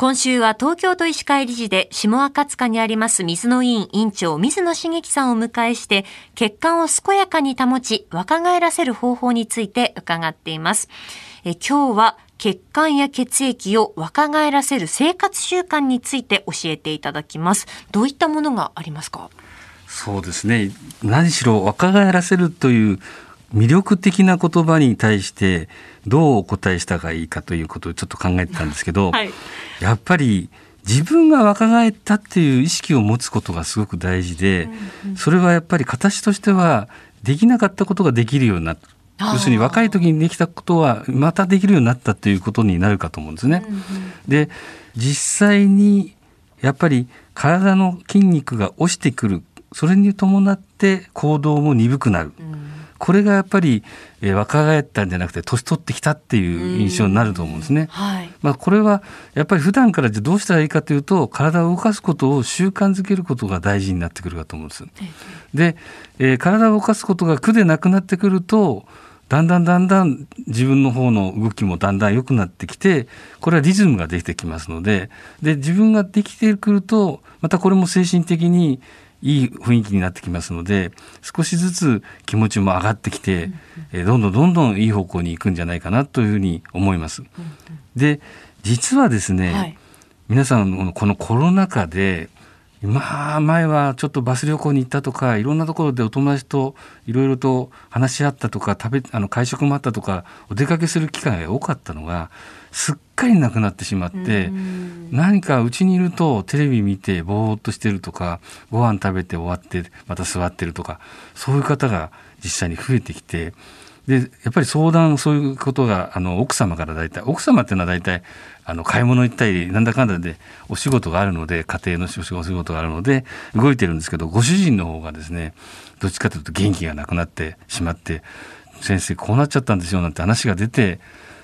今週は東京都医師会理事で下赤塚にあります水野委員委員長水野茂樹さんを迎えして血管を健やかに保ち若返らせる方法について伺っています。え今日は血管や血液を若返らせる生活習慣について教えていただきます。どういったものがありますか？そうですね。何しろ若返らせるという魅力的な言葉に対してどうお答えしたがいいかということをちょっと考えてたんですけど、はい、やっぱり自分が若返ったっていう意識を持つことがすごく大事で、それはやっぱり形としてはできなかったことができるようになった。要するに若い時にできたことはまたできるようになったということになるかと思うんですね。で実際にやっぱり体の筋肉が落ちてくるそれに伴って行動も鈍くなる。うんこれがやっぱり、えー、若返ったんじゃなくて年取ってきたっていう印象になると思うんですね。はい、まあ、これはやっぱり普段からじゃどうしたらいいかというと体を動かすことを習慣づけることが大事になってくるかと思うんです。で、えー、体を動かすことが苦でなくなってくるとだんだんだんだん自分の方の動きもだんだん良くなってきてこれはリズムができてきますのでで自分ができてくるとまたこれも精神的にいい雰囲気になってきますので少しずつ気持ちも上がってきて、えどんどんどんどんいい方向に行くんじゃないかなというふうに思います。で実はですね、はい、皆さんこのコロナ禍でまあ前はちょっとバス旅行に行ったとかいろんなところでお友達といろいろと話し合ったとか食べあの会食もあったとかお出かけする機会が多かったのがすっかりなくなってしまって何かうちにいるとテレビ見てぼーっとしてるとかご飯食べて終わってまた座ってるとかそういう方が実際に増えてきてでやっぱり相談そういうことがあの奥様から大体奥様っていうのは大体あの買い物行ったりなんだかんだでお仕事があるので家庭のお仕事があるので動いてるんですけどご主人の方がですねどっちかというと元気がなくなってしまって先生こうなっちゃったんですよなんて話が出て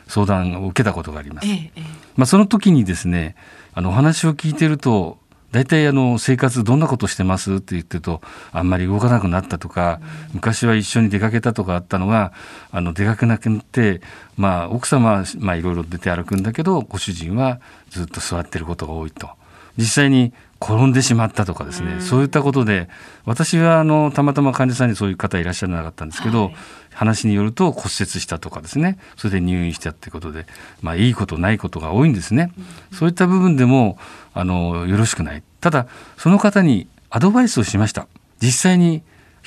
相談を受けたことがあります。ええ、まあ、その時にですねあのお話を聞いてると大体あの生活どんなことしてます？って言ってるとあんまり動かなくなったとか、昔は一緒に出かけたとかあったのがあの出かけなくなって、まあ、奥様はいろいろ出て歩くんだけどご主人はずっと座ってることが多いと。実際に転んでしまったとかですね、うん、そういったことで私はあのたまたま患者さんにそういう方いらっしゃらなかったんですけど、はい、話によると骨折したとかですねそれで入院したってことで、まあ、いいことないことが多いんですね、うん、そういった部分でもあのよろしくない。ただその方にアドバイスをしました。実際に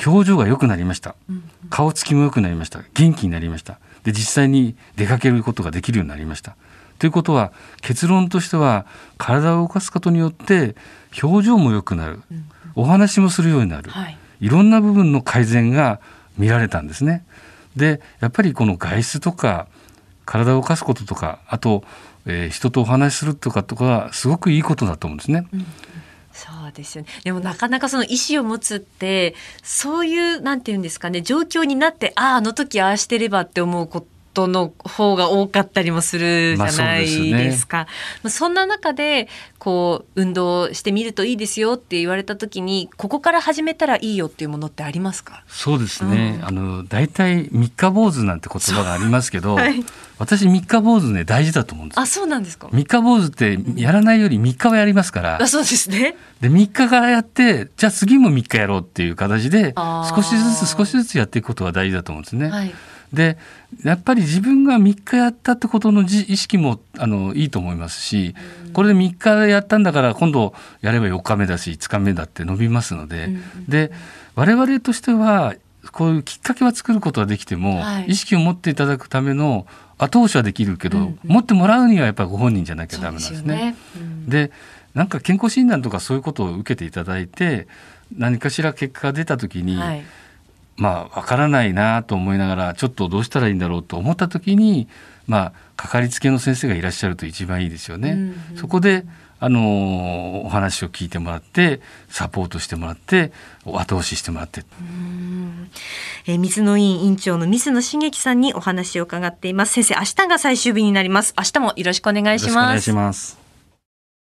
表情が良くなりました、うん、顔つきも良くなりました。元気になりました。で実際に出かけることができるようになりましたということは結論としては体を動かすことによって表情も良くなる、うん、お話もするようになる、はい、いろんな部分の改善が見られたんですね。でやっぱりこの外出とか体を動かすこととかあと、えー、人とお話しするとかとかはすごくいいことだと思うんですね。うんそうですよね。でもなかなかその意思を持つって、そういうなんていうんですかね、状況になって、ああ、あの時ああしてればって思うことトの方が多かったりもするじゃないですか。まあ、そ、ね、んな中でこう運動してみるといいですよって言われた時にここから始めたらいいよっていうものってありますか？そうですね、うん、あの大体三日坊主なんて言葉がありますけど、はい、私三日坊主ね大事だと思うんですあそうなんですか。三日坊主ってやらないより三日はやりますから、あそうですね。で三日からやってじゃあ次も三日やろうっていう形で少しずつ少しずつやっていくことが大事だと思うんですね。はいでやっぱり自分が3日やったってことの意識もあのいいと思いますし、これで3日やったんだから今度やれば4日目だし5日目だって伸びますので、で我々としてはこういうきっかけは作ることはできても、はい、意識を持っていただくための後押しはできるけど、うんうん、持ってもらうにはやっぱりご本人じゃなきゃダメなんですね。で、ね。うん、なんか健康診断とかそういうことを受けていただいて何かしら結果が出た時に、はいまあ、わからないなと思いながら、ちょっとどうしたらいいんだろうと思った時に、まあ、かかりつけの先生がいらっしゃると一番いいですよね。うんうん、そこで、あのお話を聞いてもらってサポートしてもらって後押ししてもらって。えー、水野委員委員長の水野茂樹さんにお話を伺っています。先生明日が最終日になります。明日もよろしくお願いします。お願いします